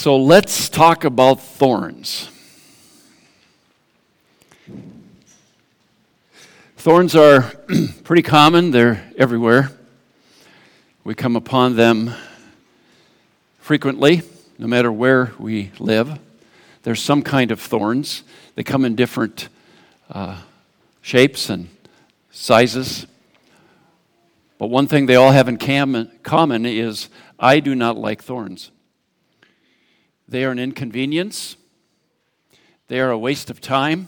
So let's talk about thorns. Thorns are pretty common, they're everywhere. We come upon them frequently, no matter where we live. There's some kind of thorns. They come in different uh, shapes and sizes. But one thing they all have in common is I do not like thorns. They are an inconvenience, they are a waste of time,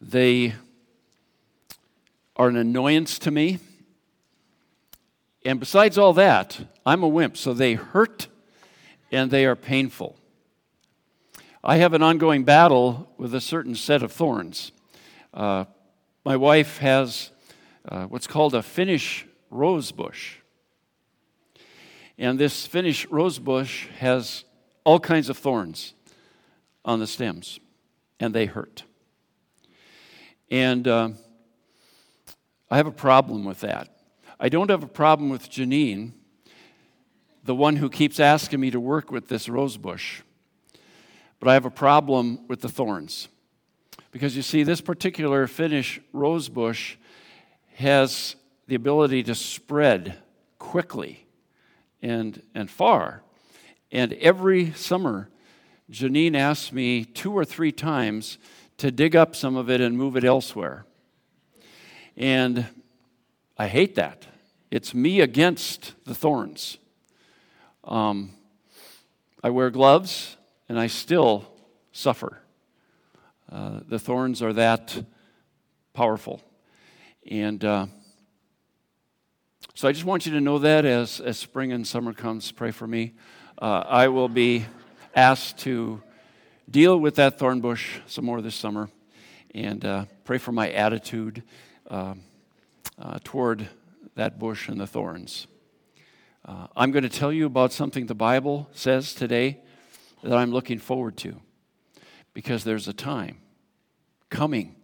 they are an annoyance to me. And besides all that, I'm a wimp, so they hurt and they are painful. I have an ongoing battle with a certain set of thorns. Uh, my wife has uh, what's called a Finnish rose bush. And this Finnish rose bush has all kinds of thorns on the stems, and they hurt. And uh, I have a problem with that. I don't have a problem with Janine, the one who keeps asking me to work with this rose bush. But I have a problem with the thorns. Because you see, this particular Finnish rose bush has the ability to spread quickly and, and far. And every summer, Janine asks me two or three times to dig up some of it and move it elsewhere. And I hate that. It's me against the thorns. Um, I wear gloves and I still suffer. Uh, the thorns are that powerful. And uh, so I just want you to know that as, as spring and summer comes, pray for me. Uh, I will be asked to deal with that thorn bush some more this summer and uh, pray for my attitude um, uh, toward that bush and the thorns. Uh, I'm going to tell you about something the Bible says today that I'm looking forward to because there's a time coming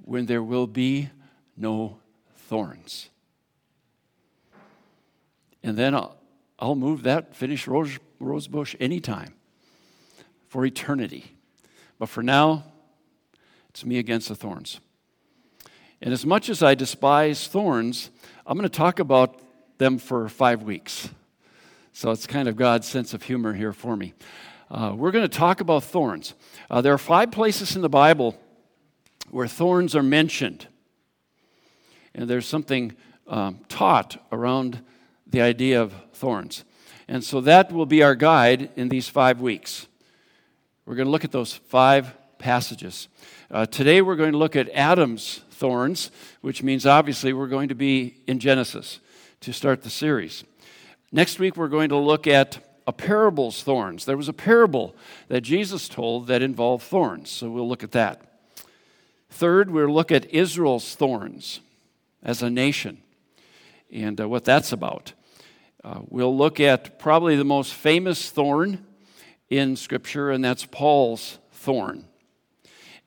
when there will be no thorns. And then I'll, I'll move that Finnish rose, rose bush anytime for eternity. But for now, it's me against the thorns. And as much as I despise thorns, I'm going to talk about them for five weeks. So it's kind of God's sense of humor here for me. Uh, we're going to talk about thorns. Uh, there are five places in the Bible where thorns are mentioned. And there's something um, taught around the idea of thorns. And so that will be our guide in these five weeks. We're going to look at those five passages. Uh, today we're going to look at Adam's thorns, which means obviously we're going to be in Genesis to start the series. Next week, we're going to look at a parable's thorns. There was a parable that Jesus told that involved thorns, so we'll look at that. Third, we'll look at Israel's thorns as a nation and uh, what that's about. Uh, we'll look at probably the most famous thorn in Scripture, and that's Paul's thorn.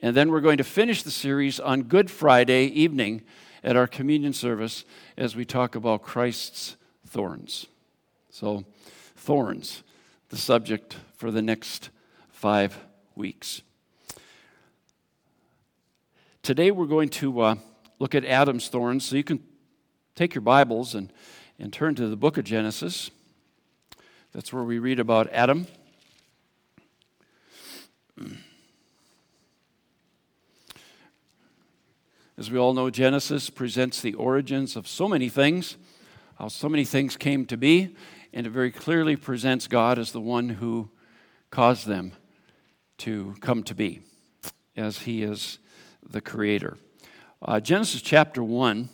And then we're going to finish the series on Good Friday evening at our communion service as we talk about Christ's thorns. So, thorns, the subject for the next five weeks. Today, we're going to uh, look at Adam's thorns. So, you can take your Bibles and, and turn to the book of Genesis. That's where we read about Adam. As we all know, Genesis presents the origins of so many things, how so many things came to be, and it very clearly presents God as the one who caused them to come to be, as He is the Creator. Uh, Genesis chapter 1,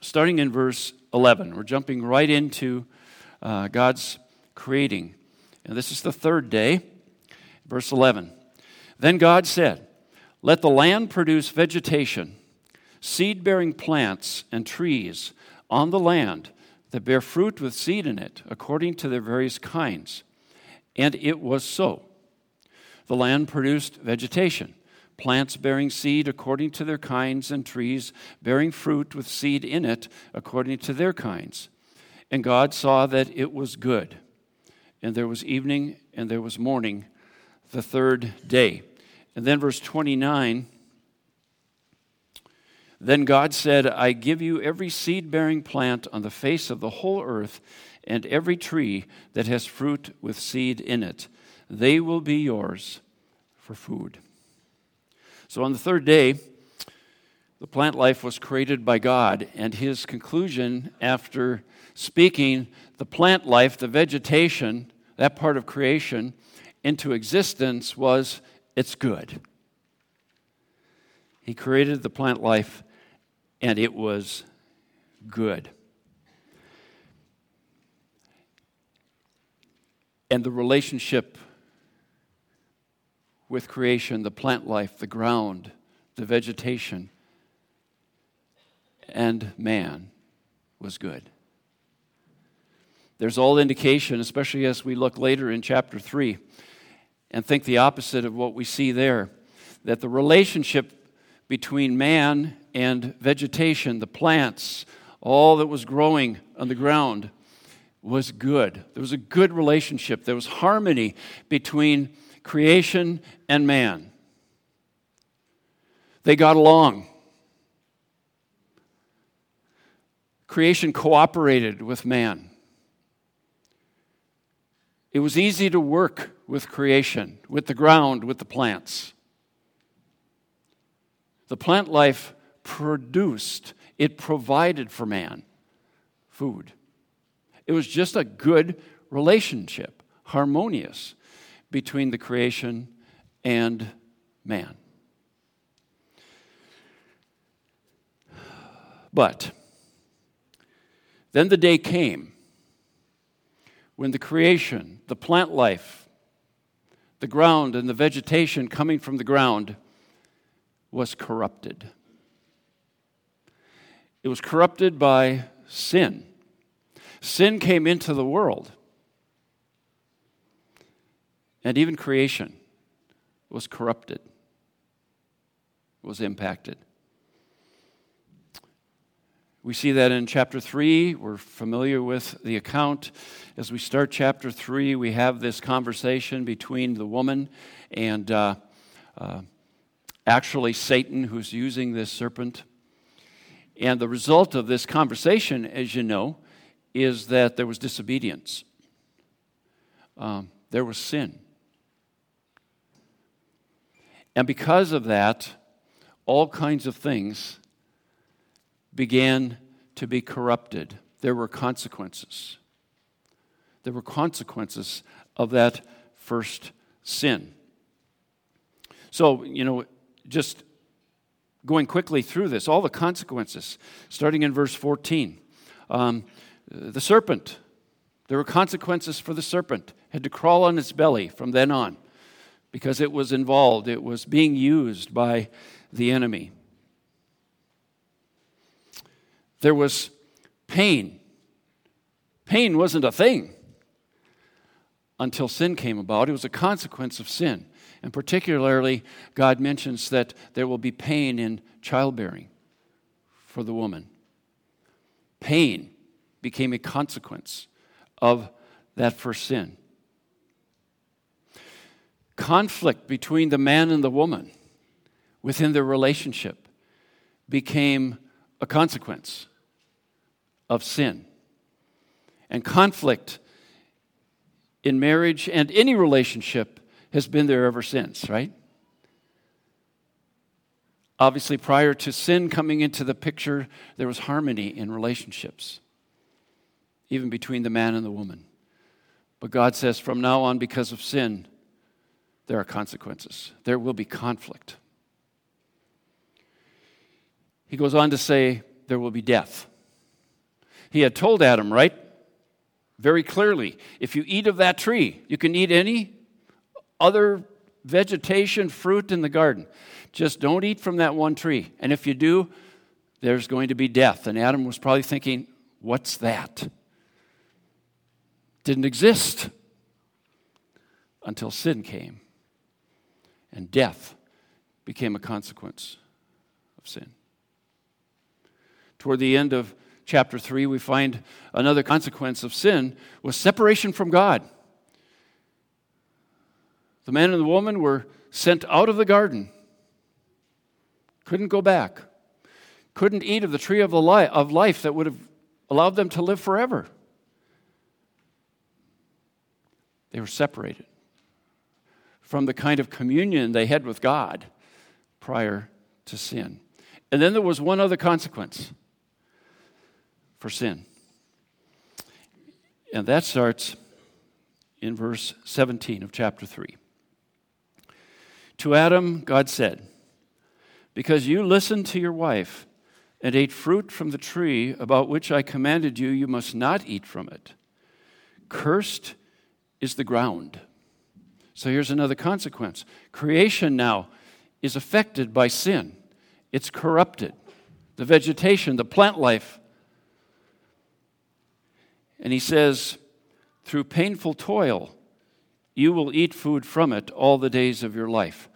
starting in verse 11, we're jumping right into uh, God's creating. And this is the third day, verse 11. Then God said, Let the land produce vegetation, seed bearing plants, and trees on the land that bear fruit with seed in it, according to their various kinds. And it was so. The land produced vegetation, plants bearing seed according to their kinds, and trees bearing fruit with seed in it, according to their kinds. And God saw that it was good. and there was evening, and there was morning, the third day. And then verse 29 Then God said, I give you every seed bearing plant on the face of the whole earth, and every tree that has fruit with seed in it. They will be yours for food. So on the third day, the plant life was created by God, and his conclusion after speaking the plant life, the vegetation, that part of creation, into existence was it's good. He created the plant life, and it was good. And the relationship with creation, the plant life, the ground, the vegetation, and man was good. There's all indication, especially as we look later in chapter 3 and think the opposite of what we see there, that the relationship between man and vegetation, the plants, all that was growing on the ground, was good. There was a good relationship. There was harmony between creation and man. They got along. Creation cooperated with man. It was easy to work with creation, with the ground, with the plants. The plant life produced, it provided for man food. It was just a good relationship, harmonious between the creation and man. But then the day came when the creation, the plant life, the ground, and the vegetation coming from the ground was corrupted. It was corrupted by sin. Sin came into the world. And even creation was corrupted, was impacted. We see that in chapter 3. We're familiar with the account. As we start chapter 3, we have this conversation between the woman and uh, uh, actually Satan, who's using this serpent. And the result of this conversation, as you know, is that there was disobedience, um, there was sin. And because of that, all kinds of things began to be corrupted. There were consequences. There were consequences of that first sin. So, you know, just going quickly through this, all the consequences, starting in verse 14. Um, the serpent, there were consequences for the serpent, had to crawl on its belly from then on because it was involved, it was being used by the enemy. There was pain. Pain wasn't a thing until sin came about. It was a consequence of sin. And particularly, God mentions that there will be pain in childbearing for the woman. Pain became a consequence of that first sin conflict between the man and the woman within their relationship became a consequence of sin. And conflict in marriage and any relationship has been there ever since, right? Obviously, prior to sin coming into the picture, there was harmony in relationships, even between the man and the woman. But God says from now on, because of sin, there are consequences. There will be conflict. He goes on to say, there will be death. He had told Adam, right? Very clearly, if you eat of that tree, you can eat any other vegetation, fruit in the garden. Just don't eat from that one tree. And if you do, there's going to be death. And Adam was probably thinking, what's that? Didn't exist until sin came and death became a consequence of sin. Toward the end of chapter 3, we find another consequence of sin was separation from God. The man and the woman were sent out of the garden, couldn't go back, couldn't eat of the tree of, the li- of life that would have allowed them to live forever. They were separated from the kind of communion they had with God prior to sin. And then there was one other consequence for sin. And that starts in verse 17 of chapter 3. To Adam, God said, Because you listened to your wife and ate fruit from the tree about which I commanded you, you must not eat from it. Cursed is the ground. So here's another consequence creation now is affected by sin, it's corrupted. The vegetation, the plant life. And he says, through painful toil, you will eat food from it all the days of your life.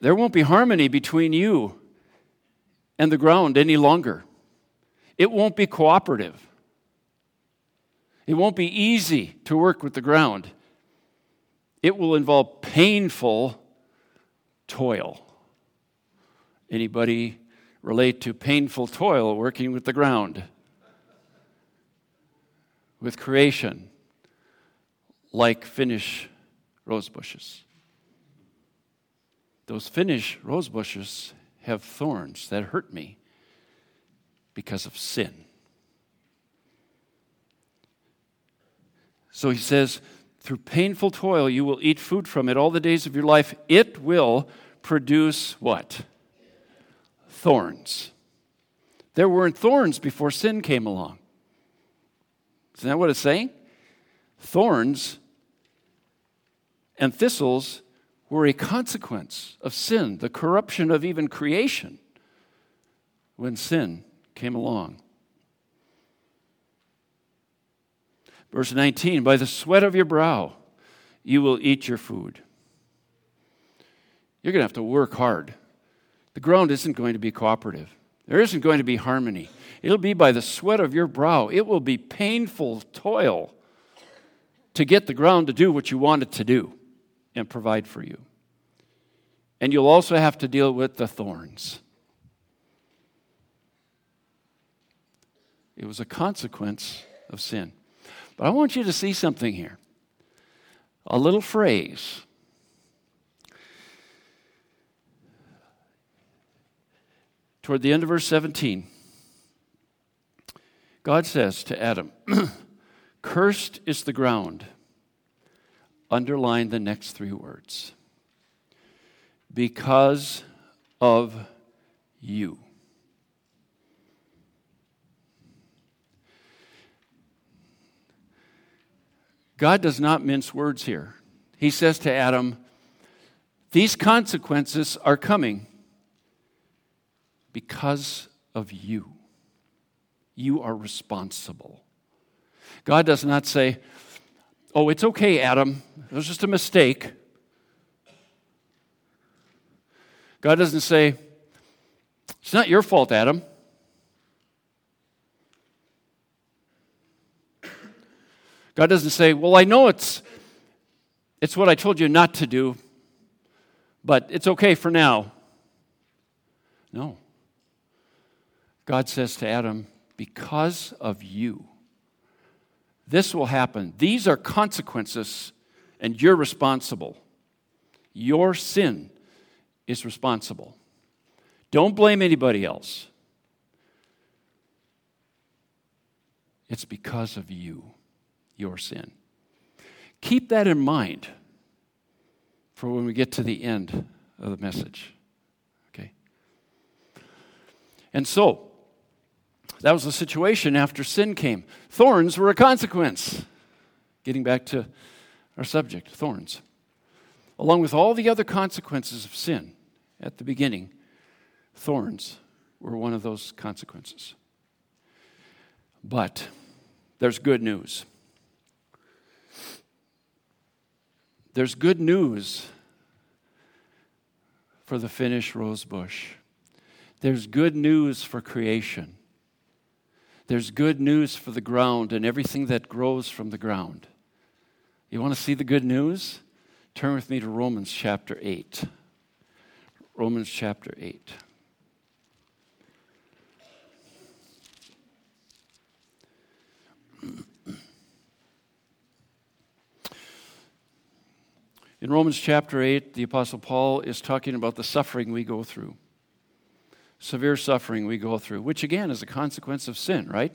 There won't be harmony between you and the ground any longer. It won't be cooperative. It won't be easy to work with the ground. It will involve painful toil. Anybody relate to painful toil working with the ground? With creation, like Finnish rose bushes. Those Finnish rose bushes have thorns that hurt me because of sin. So he says, through painful toil, you will eat food from it all the days of your life. It will produce what? Thorns. There weren't thorns before sin came along. Isn't that what it's saying? Thorns and thistles were a consequence of sin, the corruption of even creation when sin came along. Verse 19 By the sweat of your brow you will eat your food. You're going to have to work hard. The ground isn't going to be cooperative, there isn't going to be harmony. It'll be by the sweat of your brow. It will be painful toil to get the ground to do what you want it to do and provide for you. And you'll also have to deal with the thorns. It was a consequence of sin. But I want you to see something here a little phrase. Toward the end of verse 17, God says to Adam, Cursed is the ground underline the next three words because of you. God does not mince words here. He says to Adam, These consequences are coming because of you. You are responsible. God does not say, Oh, it's okay, Adam. It was just a mistake. God doesn't say, It's not your fault, Adam. God doesn't say, Well, I know it's, it's what I told you not to do, but it's okay for now. No. God says to Adam, Because of you, this will happen. These are consequences, and you're responsible. Your sin is responsible. Don't blame anybody else. It's because of you, your sin. Keep that in mind for when we get to the end of the message. Okay? And so, that was the situation after sin came. Thorns were a consequence. Getting back to our subject, thorns. Along with all the other consequences of sin at the beginning, thorns were one of those consequences. But there's good news. There's good news for the Finnish rose bush. There's good news for creation. There's good news for the ground and everything that grows from the ground. You want to see the good news? Turn with me to Romans chapter 8. Romans chapter 8. In Romans chapter 8, the Apostle Paul is talking about the suffering we go through. Severe suffering we go through, which again is a consequence of sin, right?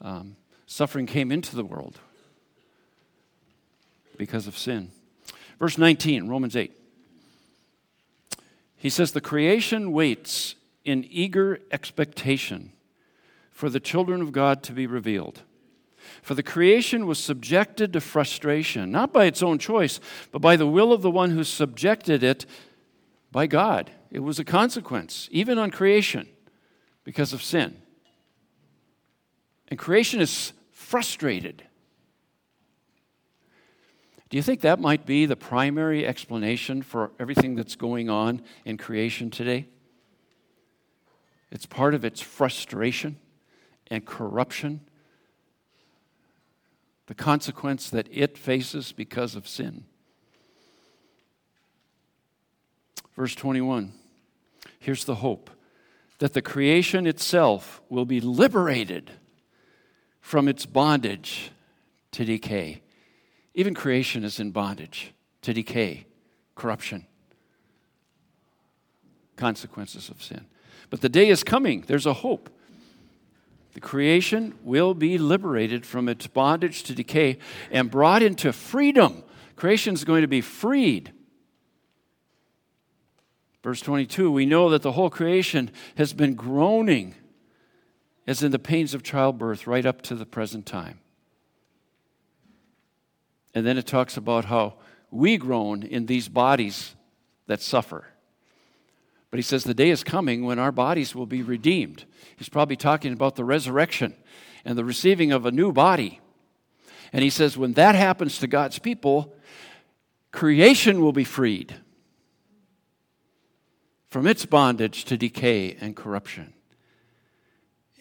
Um, suffering came into the world because of sin. Verse 19, Romans 8. He says, The creation waits in eager expectation for the children of God to be revealed. For the creation was subjected to frustration, not by its own choice, but by the will of the one who subjected it by God. It was a consequence, even on creation, because of sin. And creation is frustrated. Do you think that might be the primary explanation for everything that's going on in creation today? It's part of its frustration and corruption the consequence that it faces because of sin. Verse 21 here's the hope that the creation itself will be liberated from its bondage to decay. Even creation is in bondage to decay, corruption, consequences of sin. But the day is coming, there's a hope the creation will be liberated from its bondage to decay and brought into freedom. Creation is going to be freed. Verse 22 we know that the whole creation has been groaning as in the pains of childbirth right up to the present time. And then it talks about how we groan in these bodies that suffer. But he says the day is coming when our bodies will be redeemed. He's probably talking about the resurrection and the receiving of a new body. And he says when that happens to God's people, creation will be freed from its bondage to decay and corruption.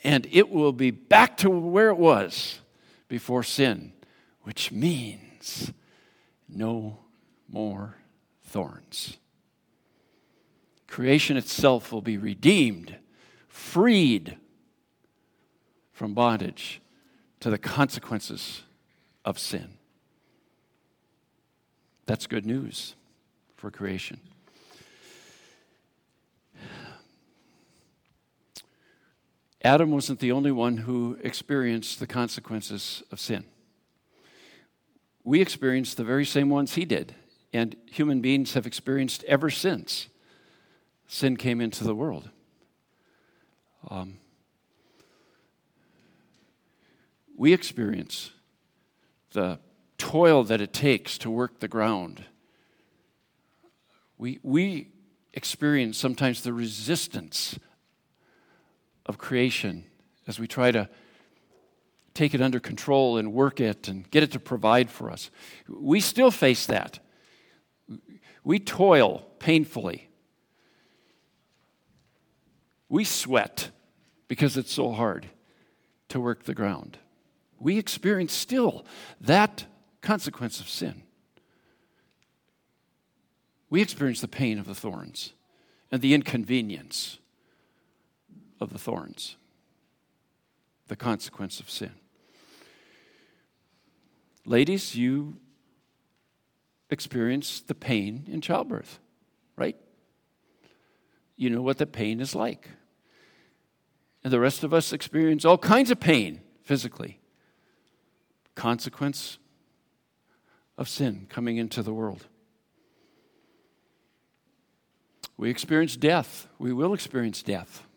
And it will be back to where it was before sin, which means no more thorns. Creation itself will be redeemed, freed from bondage to the consequences of sin. That's good news for creation. Adam wasn't the only one who experienced the consequences of sin. We experienced the very same ones he did, and human beings have experienced ever since sin came into the world. Um, we experience the toil that it takes to work the ground. We, we experience sometimes the resistance of creation as we try to take it under control and work it and get it to provide for us. We still face that. We toil painfully we sweat because it's so hard to work the ground. We experience still that consequence of sin. We experience the pain of the thorns and the inconvenience of the thorns, the consequence of sin. Ladies, you experience the pain in childbirth, right? You know what the pain is like. And the rest of us experience all kinds of pain physically. Consequence of sin coming into the world. We experience death. We will experience death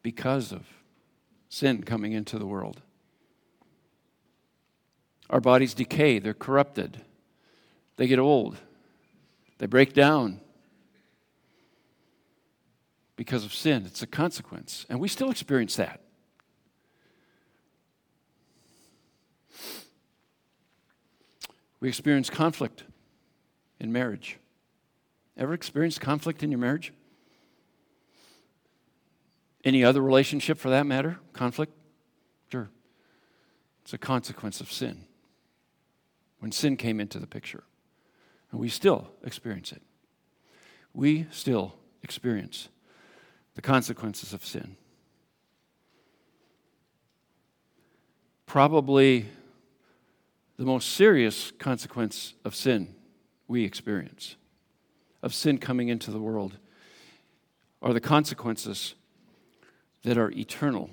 because of sin coming into the world. Our bodies decay, they're corrupted, they get old, they break down because of sin. It's a consequence. And we still experience that. We experience conflict in marriage. Ever experienced conflict in your marriage? Any other relationship for that matter? Conflict? Sure. It's a consequence of sin. when sin came into the picture. And we still experience it. We still experience the consequences of sin. Probably the most serious consequence of sin we experience, of sin coming into the world, are the consequences that are eternal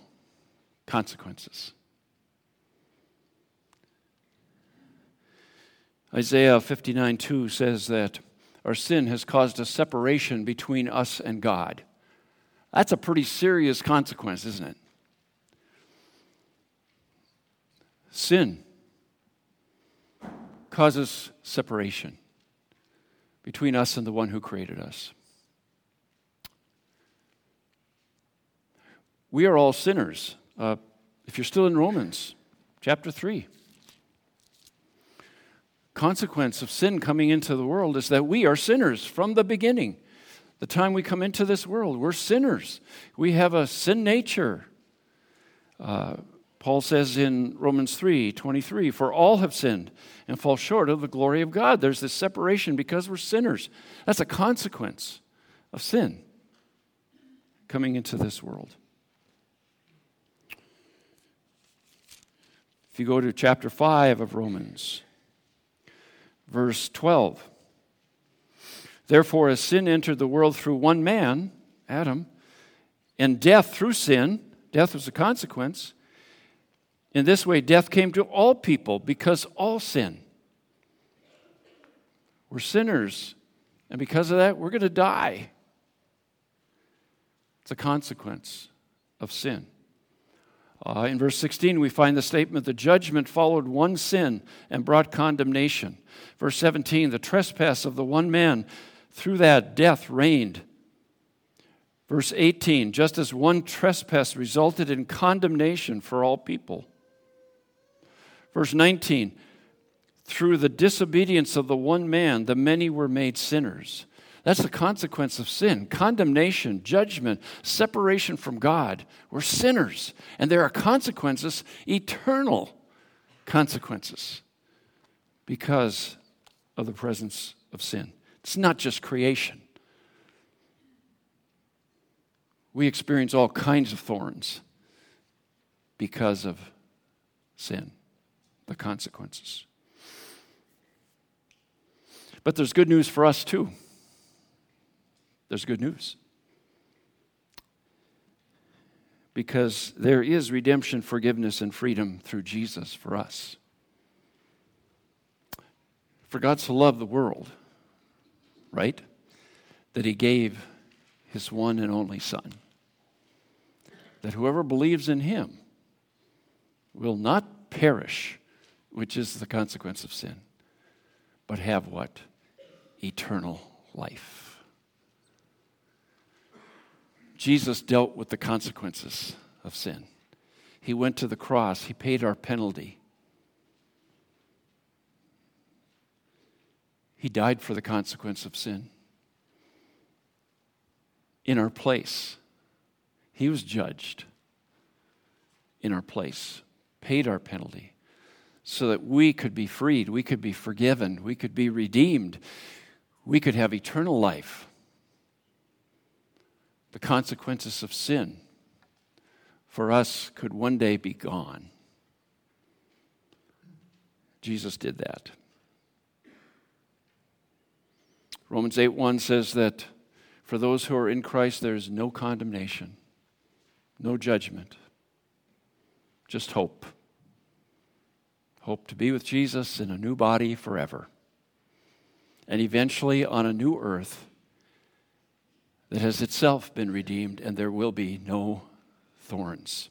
consequences. Isaiah 59 2 says that our sin has caused a separation between us and God. That's a pretty serious consequence, isn't it? Sin causes separation between us and the one who created us. We are all sinners. Uh, if you're still in Romans chapter 3, consequence of sin coming into the world is that we are sinners from the beginning. The time we come into this world, we're sinners. We have a sin nature. Uh, Paul says in Romans 3 23, For all have sinned and fall short of the glory of God. There's this separation because we're sinners. That's a consequence of sin coming into this world. If you go to chapter 5 of Romans, verse 12, Therefore, as sin entered the world through one man, Adam, and death through sin, death was a consequence in this way, death came to all people because all sin. We're sinners, and because of that, we're going to die. It's a consequence of sin. Uh, in verse 16, we find the statement the judgment followed one sin and brought condemnation. Verse 17, the trespass of the one man, through that death reigned. Verse 18, just as one trespass resulted in condemnation for all people. Verse 19 Through the disobedience of the one man, the many were made sinners. That's the consequence of sin condemnation, judgment, separation from God. We're sinners, and there are consequences, eternal consequences, because of the presence of sin. It's not just creation. We experience all kinds of thorns because of sin the consequences. But there's good news for us too. There's good news. Because there is redemption, forgiveness, and freedom through Jesus for us. For God so loved the world, right? That he gave his one and only Son. That whoever believes in him will not perish, which is the consequence of sin, but have what? Eternal life. Jesus dealt with the consequences of sin. He went to the cross, He paid our penalty. He died for the consequence of sin. In our place, He was judged in our place, paid our penalty so that we could be freed, we could be forgiven, we could be redeemed, we could have eternal life. The consequences of sin for us could one day be gone. Jesus did that. Romans 8 1 says that for those who are in Christ, there is no condemnation, no judgment, just hope hope to be with Jesus in a new body forever, and eventually on a new earth that has itself been redeemed, and there will be no thorns.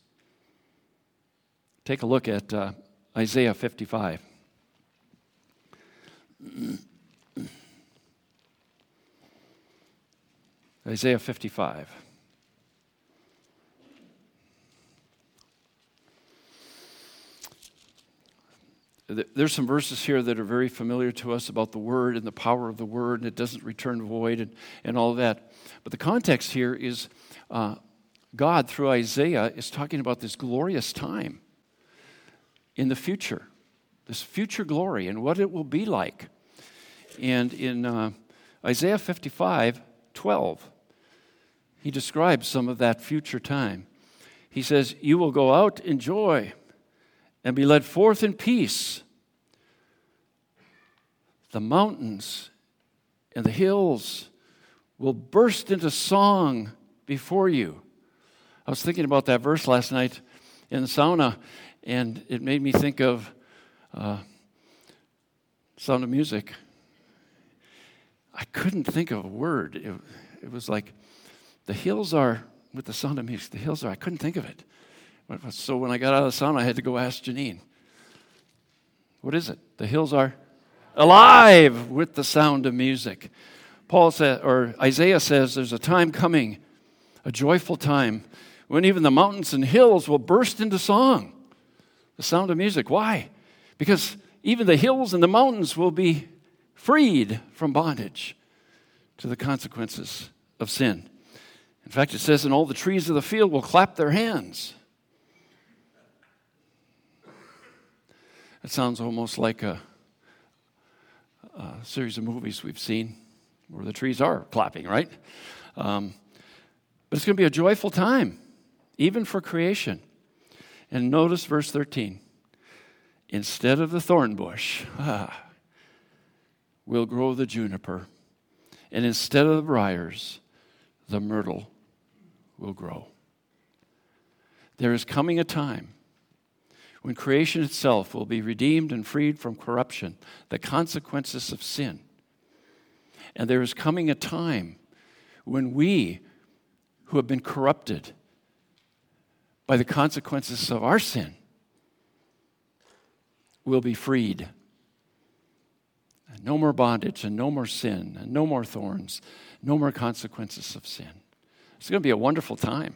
Take a look at uh, Isaiah 55. Isaiah 55. there's some verses here that are very familiar to us about the word and the power of the word, and it doesn't return void and, and all that. But the context here is uh, God, through Isaiah, is talking about this glorious time in the future this future glory and what it will be like. And in uh, Isaiah 55 12, he describes some of that future time. He says, You will go out in joy and be led forth in peace. The mountains and the hills will burst into song before you. I was thinking about that verse last night in the sauna, and it made me think of uh, Sound of Music. I couldn't think of a word. It, it was like, the hills are, with the sound of music, the hills are, I couldn't think of it. So when I got out of the sauna, I had to go ask Janine. What is it? The hills are alive with the sound of music. Paul said, or Isaiah says, there's a time coming, a joyful time, when even the mountains and hills will burst into song. The sound of music. Why? Because even the hills and the mountains will be freed from bondage to the consequences of sin. In fact, it says, and all the trees of the field will clap their hands. It sounds almost like a, a, series of movies we've seen where the trees are clapping, right? Um, but it's going to be a joyful time, even for creation. And notice verse 13 instead of the thorn bush, ah, will grow the juniper, and instead of the briars, the myrtle will grow. There is coming a time when creation itself will be redeemed and freed from corruption, the consequences of sin. And there is coming a time when we, who have been corrupted by the consequences of our sin, will be freed. And no more bondage, and no more sin, and no more thorns, no more consequences of sin. It's going to be a wonderful time.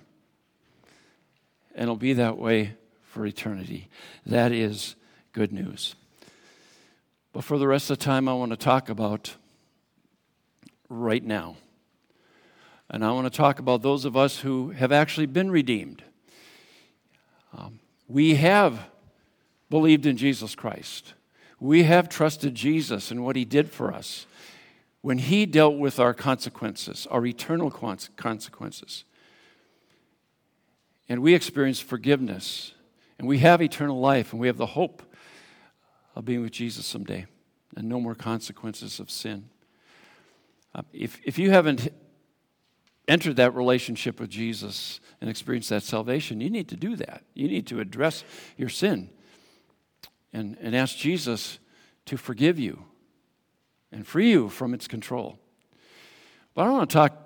And it'll be that way for eternity. That is good news. But for the rest of the time, I want to talk about right now. And I want to talk about those of us who have actually been redeemed. Um, we have believed in Jesus Christ. We have trusted Jesus and what he did for us when he dealt with our consequences, our eternal consequences. And we experience forgiveness, and we have eternal life, and we have the hope of being with Jesus someday, and no more consequences of sin. Uh, if, if you haven't entered that relationship with Jesus and experienced that salvation, you need to do that. You need to address your sin and, and ask Jesus to forgive you and free you from its control. But I want to talk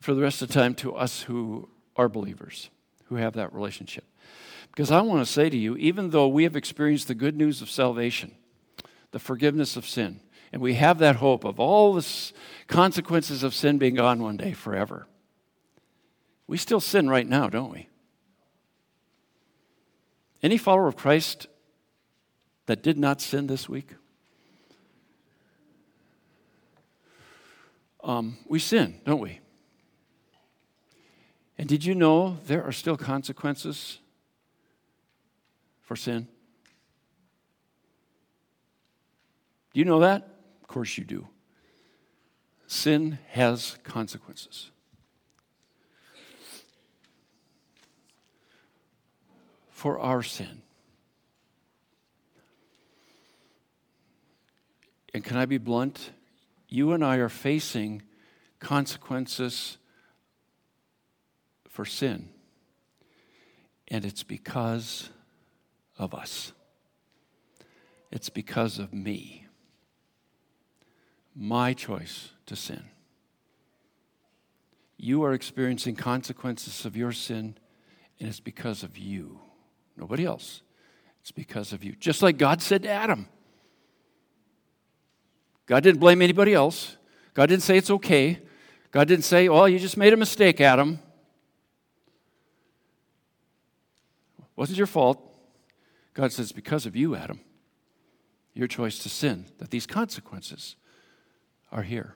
for the rest of the time to us who are believers, who have that relationship. Because I want to say to you, even though we have experienced the good news of salvation, the forgiveness of sin, and we have that hope of all the consequences of sin being gone one day forever, we still sin right now, don't we? Any follower of Christ that did not sin this week? Um, we sin, don't we? And did you know there are still consequences for sin? Do you know that? Of course you do. Sin has consequences. For our sin. And can I be blunt? You and I are facing consequences for sin. And it's because of us. It's because of me. My choice to sin. You are experiencing consequences of your sin, and it's because of you. Nobody else. It's because of you. Just like God said to Adam God didn't blame anybody else. God didn't say it's okay. God didn't say, well, you just made a mistake, Adam. Wasn't your fault. God says, because of you, Adam, your choice to sin, that these consequences are here.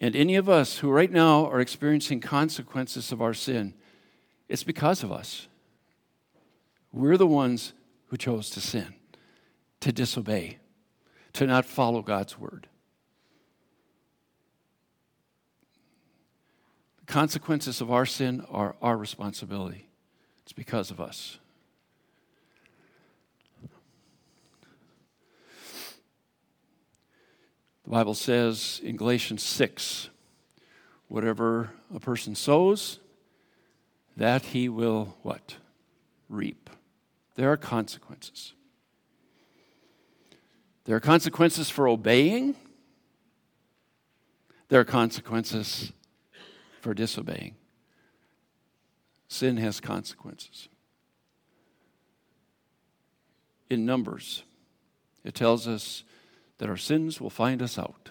And any of us who right now are experiencing consequences of our sin, it's because of us. We're the ones who chose to sin, to disobey, to not follow God's word. The consequences of our sin are our responsibility. It's because of us. The Bible says in Galatians 6 whatever a person sows, that he will what? Reap. There are consequences. There are consequences for obeying. There are consequences for disobeying. Sin has consequences. In Numbers, it tells us that our sins will find us out.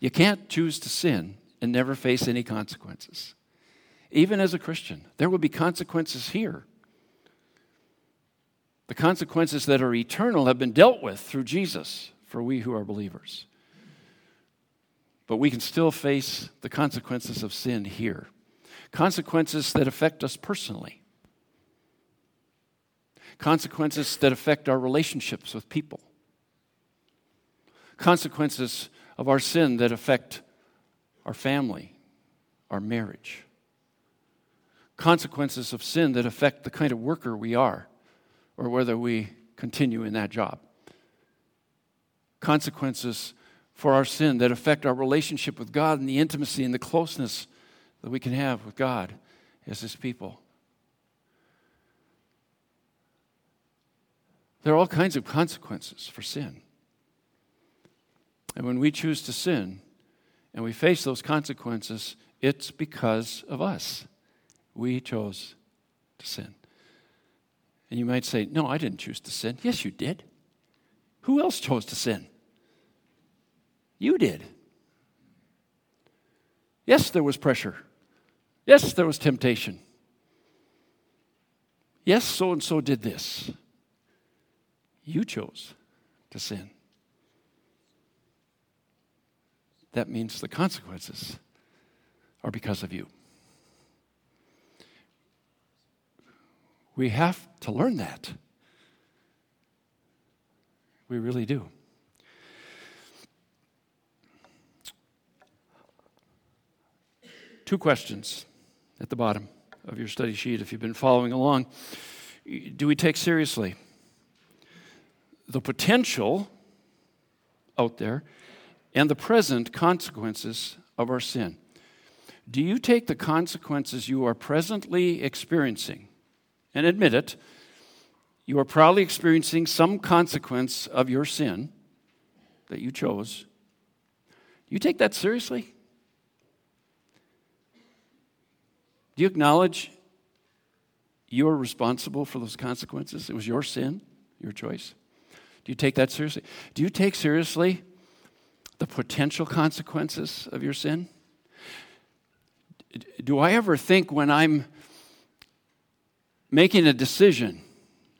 You can't choose to sin and never face any consequences. Even as a Christian, there will be consequences here. The consequences that are eternal have been dealt with through Jesus for we who are believers. But we can still face the consequences of sin here. Consequences that affect us personally, consequences that affect our relationships with people. Consequences of our sin that affect our family, our marriage, consequences of sin that affect the kind of worker we are or whether we continue in that job, consequences for our sin that affect our relationship with God and the intimacy and the closeness that we can have with God as His people. There are all kinds of consequences for sin. And when we choose to sin and we face those consequences, it's because of us. We chose to sin. And you might say, No, I didn't choose to sin. Yes, you did. Who else chose to sin? You did. Yes, there was pressure. Yes, there was temptation. Yes, so and so did this. You chose to sin. that means the consequences are because of you. We have to learn that. We really do. Two questions at the bottom of your study sheet if you've been following along. Do we take seriously the potential out there and the present consequences of our sin. Do you take the consequences you are presently experiencing and admit it? You are probably experiencing some consequence of your sin that you chose. Do you take that seriously? Do you acknowledge you are responsible for those consequences? It was your sin, your choice. Do you take that seriously? Do you take seriously the potential consequences of your sin? Do I ever think when I'm making a decision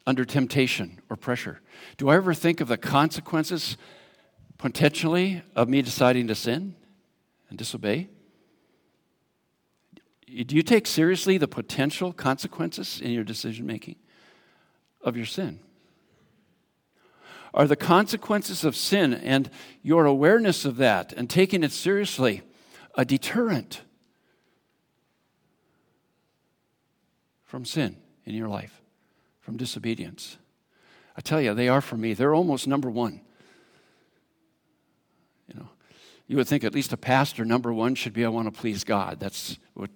under temptation or pressure, do I ever think of the consequences potentially of me deciding to sin and disobey? Do you take seriously the potential consequences in your decision making of your sin? are the consequences of sin and your awareness of that and taking it seriously a deterrent from sin in your life, from disobedience. I tell you, they are for me. They're almost number one. You know, you would think at least a pastor, number one, should be I want to please God. That's what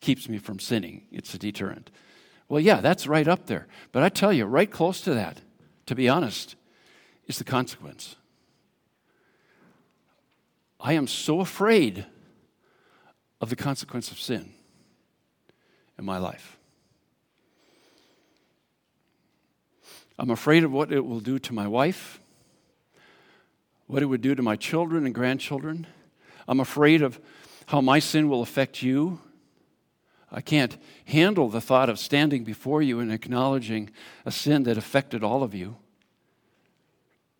keeps me from sinning. It's a deterrent. Well, yeah, that's right up there. But I tell you, right close to that, to be honest, is the consequence. I am so afraid of the consequence of sin in my life. I'm afraid of what it will do to my wife, what it would do to my children and grandchildren. I'm afraid of how my sin will affect you. I can't handle the thought of standing before you and acknowledging a sin that affected all of you.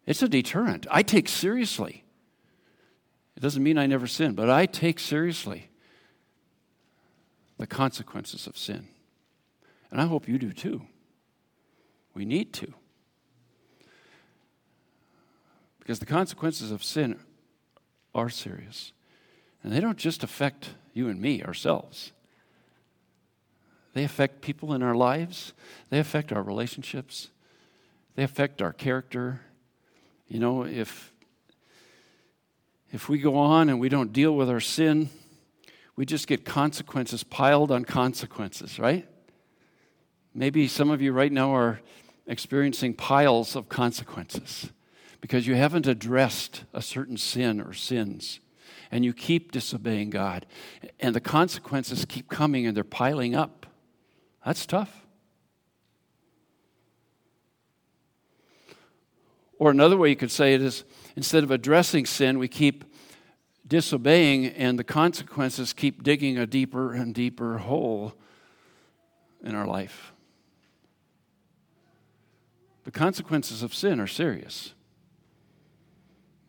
It's a deterrent. I take seriously. It doesn't mean I never sin, but I take seriously the consequences of sin. And I hope you do too. We need to. Because the consequences of sin are serious. And they don't just affect you and me, ourselves. They affect people in our lives, they affect our relationships, they affect our character. You know, if, if we go on and we don't deal with our sin, we just get consequences piled on consequences, right? Maybe some of you right now are experiencing piles of consequences because you haven't addressed a certain sin or sins and you keep disobeying God and the consequences keep coming and they're piling up. That's tough. Or another way you could say it is instead of addressing sin, we keep disobeying, and the consequences keep digging a deeper and deeper hole in our life. The consequences of sin are serious.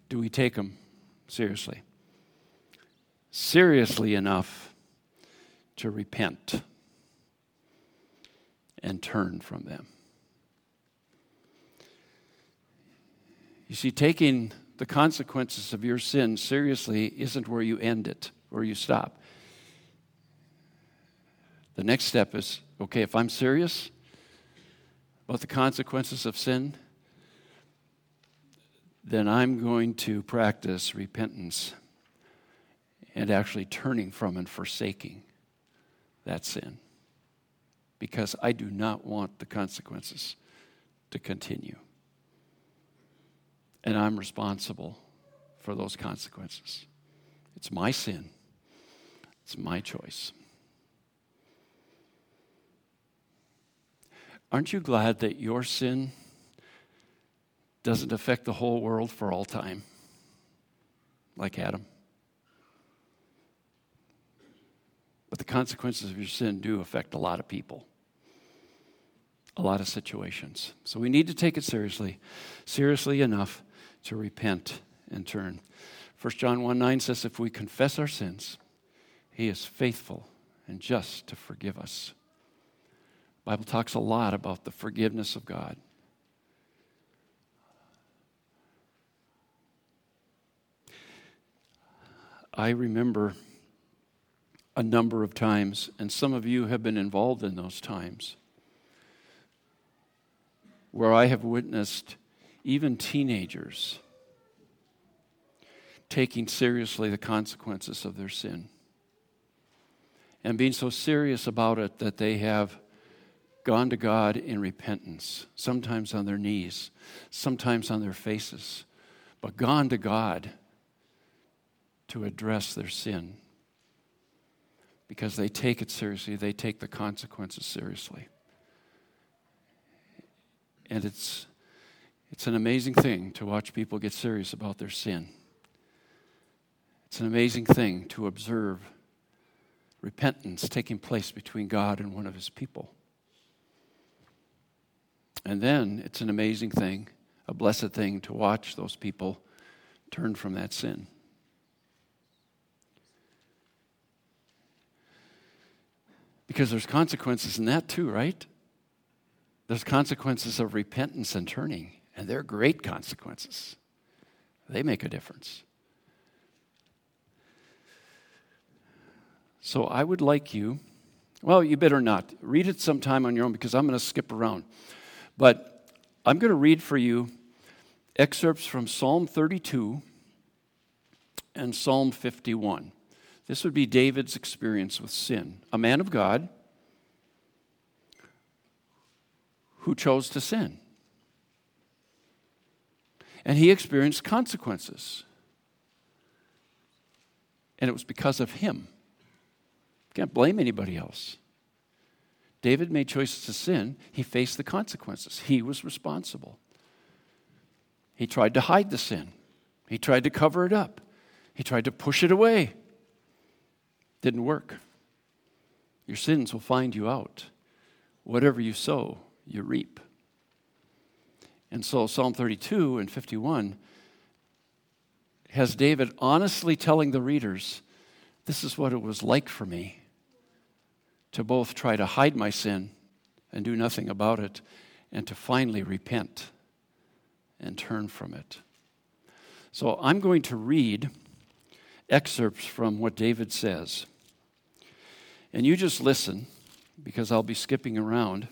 Do we take them seriously? Seriously enough to repent and turn from them. You see, taking the consequences of your sin seriously isn't where you end it, where you stop. The next step is okay, if I'm serious about the consequences of sin, then I'm going to practice repentance and actually turning from and forsaking that sin because I do not want the consequences to continue and I'm responsible for those consequences. It's my sin, it's my choice. Aren't you glad that your sin doesn't affect the whole world for all time, like Adam? But the consequences of your sin do affect a lot of people, a lot of situations. So we need to take it seriously, seriously enough to repent and turn. 1 John 1 9 says, If we confess our sins, he is faithful and just to forgive us. Bible talks a lot about the forgiveness of God. I remember a number of times, and some of you have been involved in those times, where I have witnessed even teenagers taking seriously the consequences of their sin and being so serious about it that they have gone to God in repentance, sometimes on their knees, sometimes on their faces, but gone to God to address their sin because they take it seriously, they take the consequences seriously. And it's it's an amazing thing to watch people get serious about their sin. It's an amazing thing to observe repentance taking place between God and one of his people. And then it's an amazing thing, a blessed thing to watch those people turn from that sin. Because there's consequences in that too, right? There's consequences of repentance and turning. And they're great consequences. They make a difference. So I would like you, well, you better not. Read it sometime on your own because I'm going to skip around. But I'm going to read for you excerpts from Psalm 32 and Psalm 51. This would be David's experience with sin. A man of God who chose to sin and he experienced consequences. And it was because of him. Can't blame anybody else. David made choices to sin. He faced the consequences. He was responsible. He tried to hide the sin. He tried to cover it up. He tried to push it away. Didn't work. Your sins will find you out. Whatever you sow, you reap. And so Psalm 32 and 51 has David honestly telling the readers, This is what it was like for me to both try to hide my sin and do nothing about it, and to finally repent and turn from it. So I'm going to read excerpts from what David says. And you just listen because I'll be skipping around.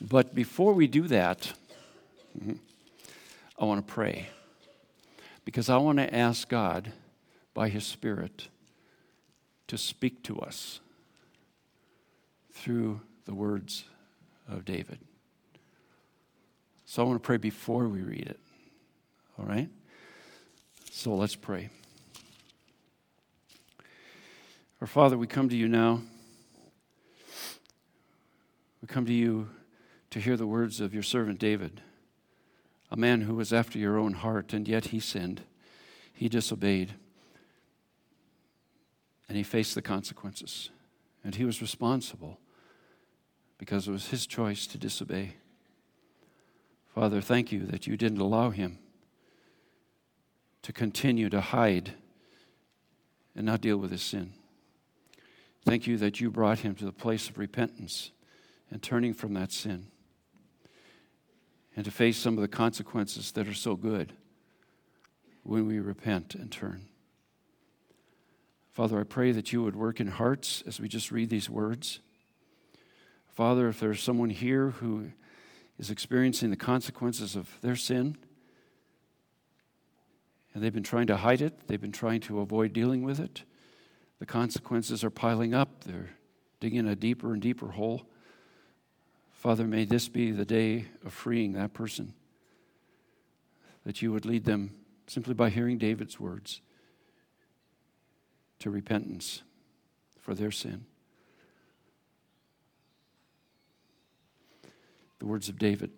But before we do that, mm-hmm, I want to pray because I want to ask God by His Spirit to speak to us through the words of David. So I want to pray before we read it. All right? So let's pray. Our Father, we come to you now. We come to you to hear the words of your servant David, a man who was after your own heart, and yet he sinned. He disobeyed. And he faced the consequences. And he was responsible because it was his choice to disobey. Father, thank you that you didn't allow him to continue to hide and not deal with his sin. Thank you that you brought him to the place of repentance and turning from that sin and to face some of the consequences that are so good when we repent and turn. Father, I pray that you would work in hearts as we just read these words. Father, if there's someone here who is experiencing the consequences of their sin, and they've been trying to hide it, they've been trying to avoid dealing with it, the consequences are piling up, they're digging a deeper and deeper hole. Father, may this be the day of freeing that person, that you would lead them simply by hearing David's words to repentance for their sin. The words of David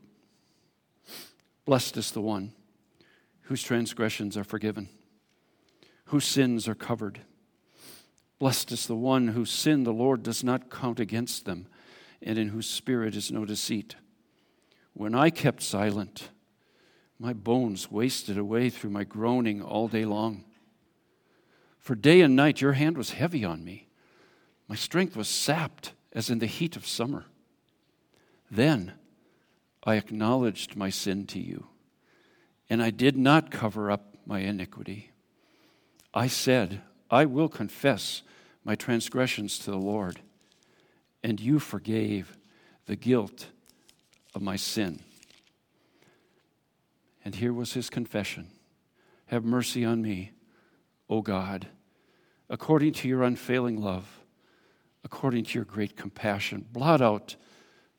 Blessed is the one whose transgressions are forgiven, whose sins are covered. Blessed is the one whose sin the Lord does not count against them, and in whose spirit is no deceit. When I kept silent, my bones wasted away through my groaning all day long. For day and night your hand was heavy on me. My strength was sapped as in the heat of summer. Then I acknowledged my sin to you, and I did not cover up my iniquity. I said, I will confess my transgressions to the Lord, and you forgave the guilt of my sin. And here was his confession Have mercy on me, O God, according to your unfailing love, according to your great compassion. Blot out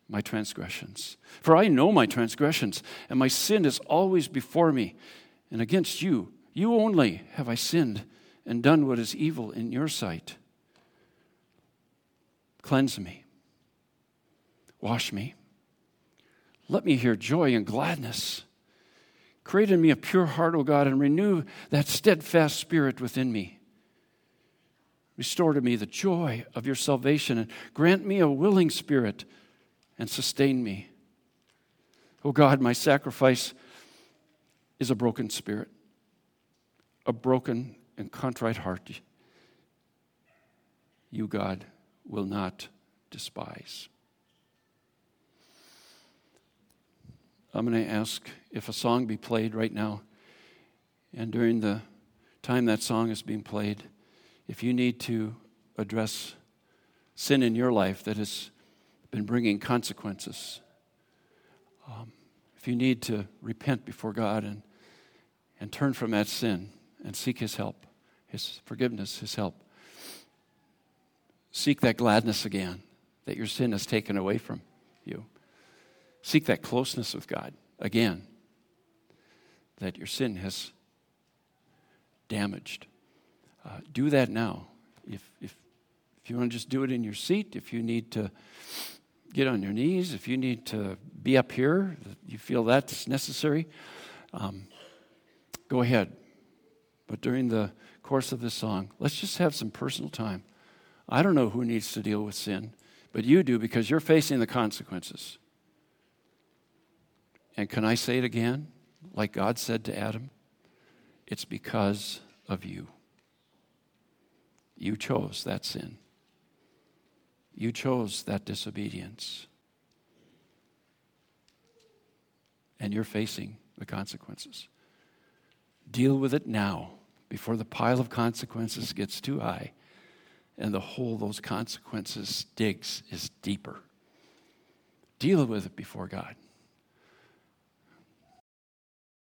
my transgressions. For I know my transgressions, and my sin is always before me. And against you, you only, have I sinned and done what is evil in your sight. Cleanse me, wash me, let me hear joy and gladness. Create in me a pure heart, O God, and renew that steadfast spirit within me. Restore to me the joy of your salvation and grant me a willing spirit and sustain me. O God, my sacrifice is a broken spirit, a broken and contrite heart. You, God, will not despise. I'm going to ask if a song be played right now. And during the time that song is being played, if you need to address sin in your life that has been bringing consequences, um, if you need to repent before God and, and turn from that sin and seek His help, His forgiveness, His help, seek that gladness again that your sin has taken away from you. Seek that closeness with God again that your sin has damaged. Uh, do that now. If, if, if you want to just do it in your seat, if you need to get on your knees, if you need to be up here, you feel that's necessary, um, go ahead. But during the course of this song, let's just have some personal time. I don't know who needs to deal with sin, but you do because you're facing the consequences. And can I say it again? Like God said to Adam, it's because of you. You chose that sin. You chose that disobedience. and you're facing the consequences. Deal with it now before the pile of consequences gets too high and the hole those consequences digs is deeper. Deal with it before God.